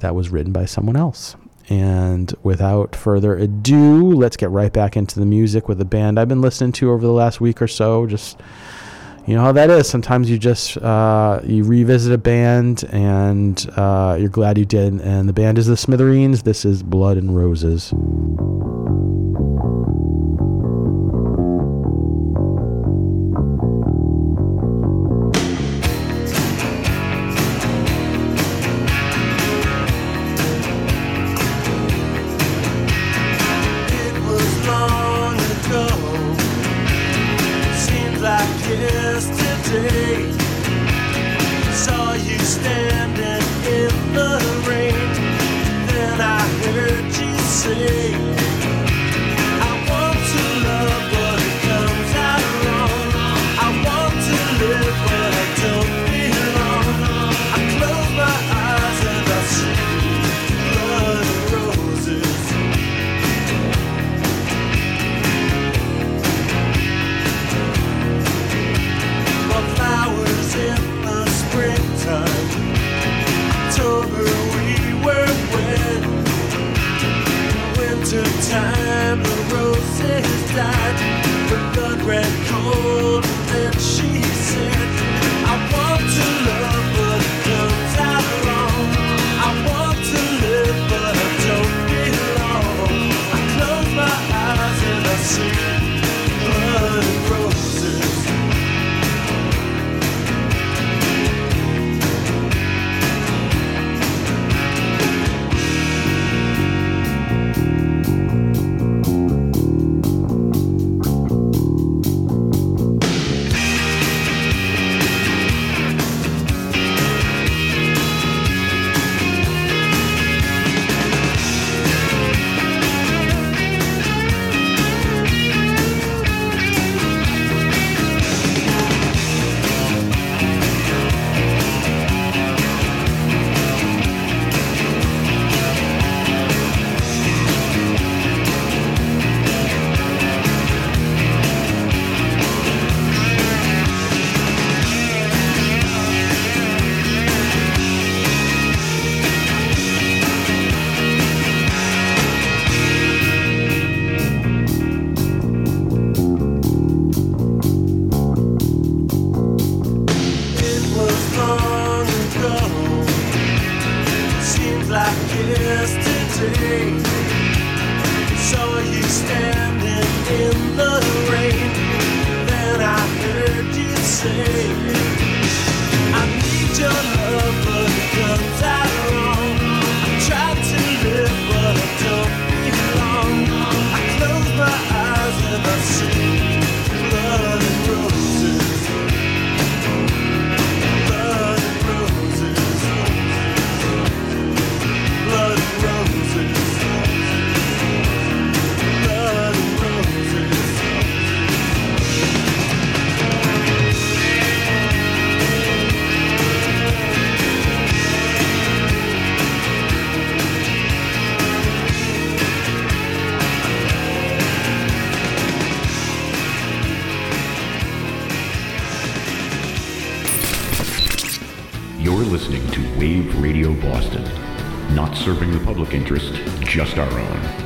that was written by someone else. And without further ado, let's get right back into the music with a band I've been listening to over the last week or so. Just you know how that is. Sometimes you just uh, you revisit a band and uh, you're glad you did. And the band is the Smithereens. This is Blood and Roses. Radio Boston. Not serving the public interest, just our own.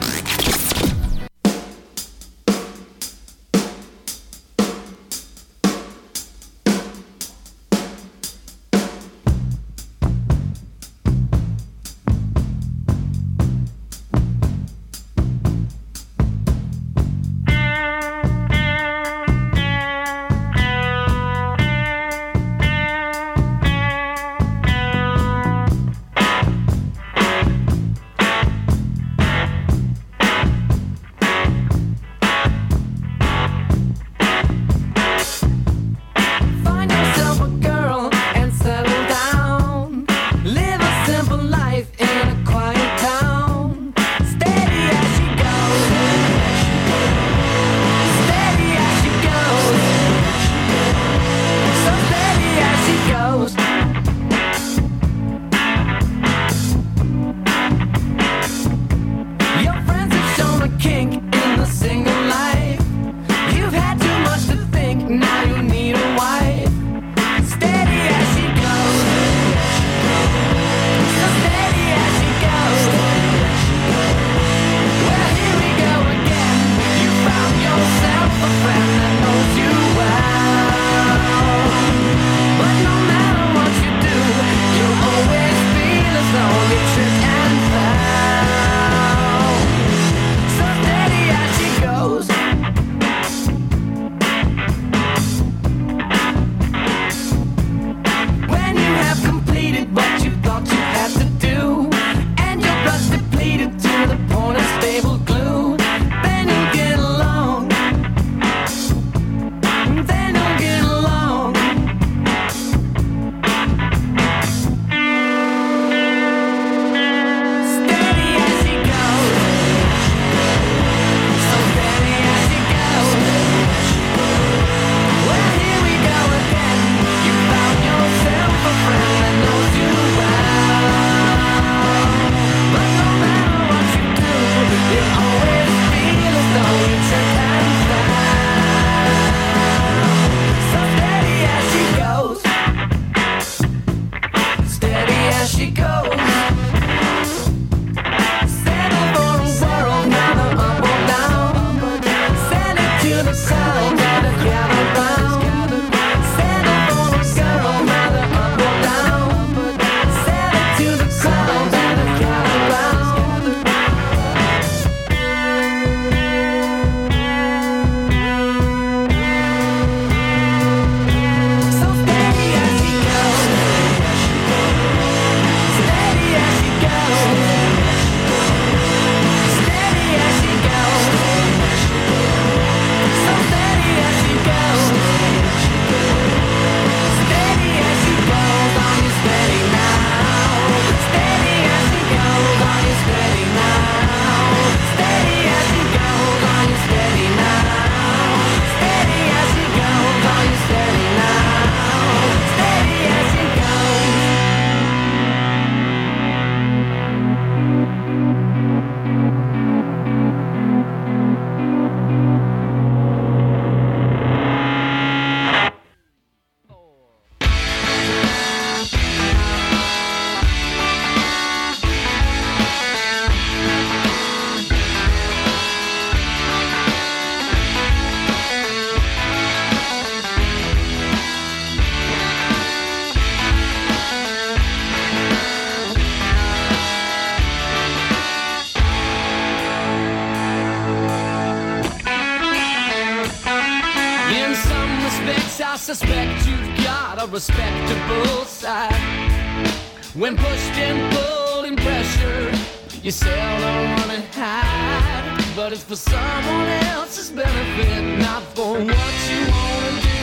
When pushed and pulled and pressured, you seldom run and hide. But it's for someone else's benefit, not for what you wanna do.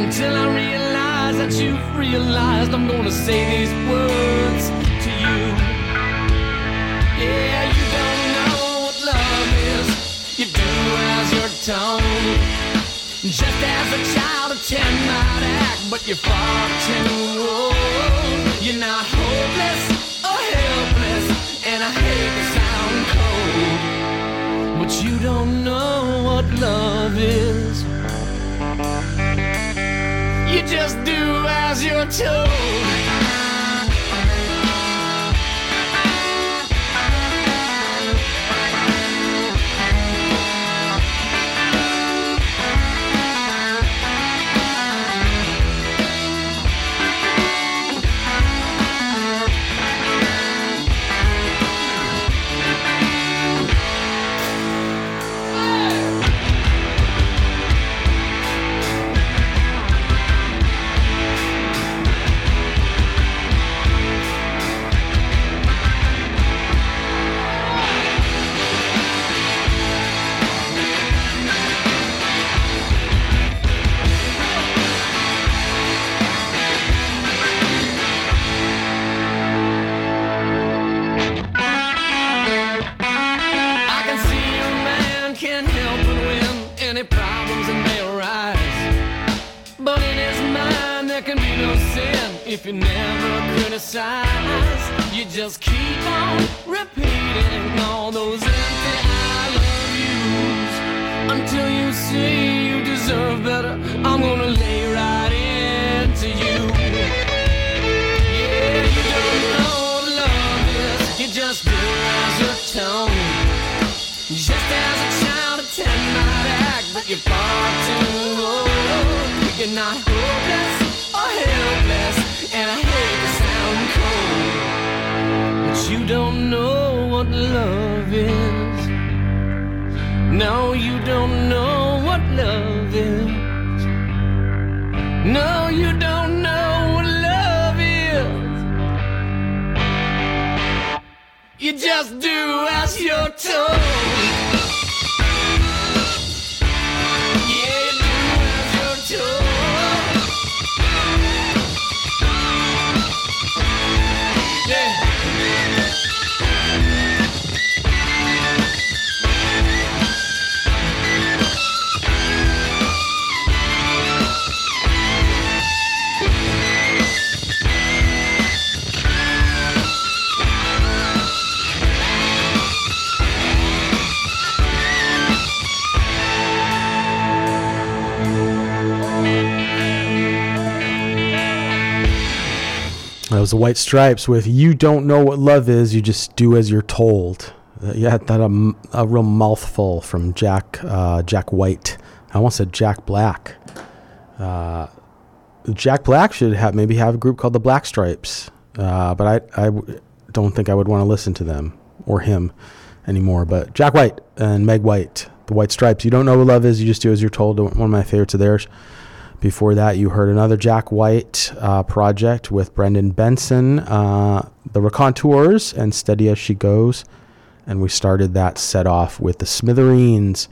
Until I realize that you've realized I'm gonna say these words to you. Yeah, you don't know what love is. You do as you're told. Just as a child ten might act, but you're far too old. You're not hopeless or helpless, and I hate to sound cold, but you don't know what love is. You just do as you're told. Just keep on repeating all those empty I love yous until you see you deserve better. I'm gonna lay right into you. Yeah, you don't know what love is. You just do as you're told. Just as a child of ten might act, but you're far too old. You're not hopeless or helpless, and I don't know what love is. No, you don't know what love is. No, you don't know what love is. You just do as you're told. That was the White Stripes with "You don't know what love is, you just do as you're told." Uh, yeah, that um, a real mouthful from Jack uh, Jack White. I almost said Jack Black. Uh, Jack Black should have maybe have a group called the Black Stripes, uh, but I I w- don't think I would want to listen to them or him anymore. But Jack White and Meg White, the White Stripes. You don't know what love is, you just do as you're told. One of my favorites of theirs. Before that, you heard another Jack White uh, project with Brendan Benson, uh, The Raconteurs, and Steady as She Goes. And we started that set off with the Smithereens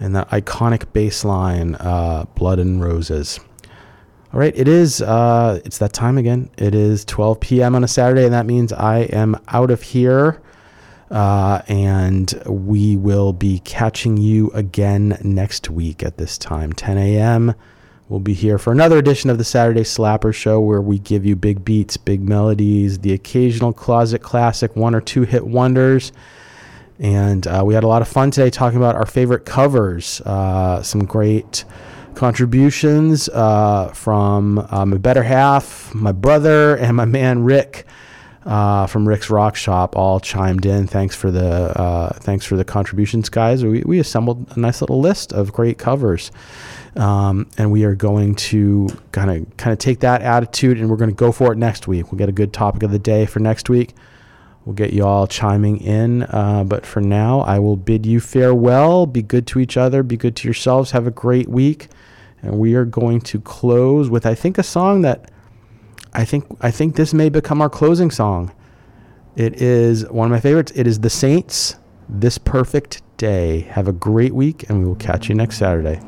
and that iconic bass line, uh, Blood and Roses. All right, it is, uh, it's that time again. It is 12 p.m. on a Saturday, and that means I am out of here. Uh, and we will be catching you again next week at this time, 10 a.m. We'll be here for another edition of the Saturday Slapper Show where we give you big beats, big melodies, the occasional closet classic, one or two hit wonders. And uh, we had a lot of fun today talking about our favorite covers. Uh, some great contributions uh, from uh, my better half, my brother, and my man Rick uh, from Rick's Rock Shop all chimed in. Thanks for the uh, thanks for the contributions, guys. We, we assembled a nice little list of great covers, um, and we are going to kind of kind of take that attitude and we're going to go for it next week. We'll get a good topic of the day for next week. We'll get you all chiming in, uh, but for now, I will bid you farewell. Be good to each other. Be good to yourselves. Have a great week, And we are going to close with I think a song that I think I think this may become our closing song. It is one of my favorites. It is The Saints, This Perfect Day. Have a great week and we will catch you next Saturday.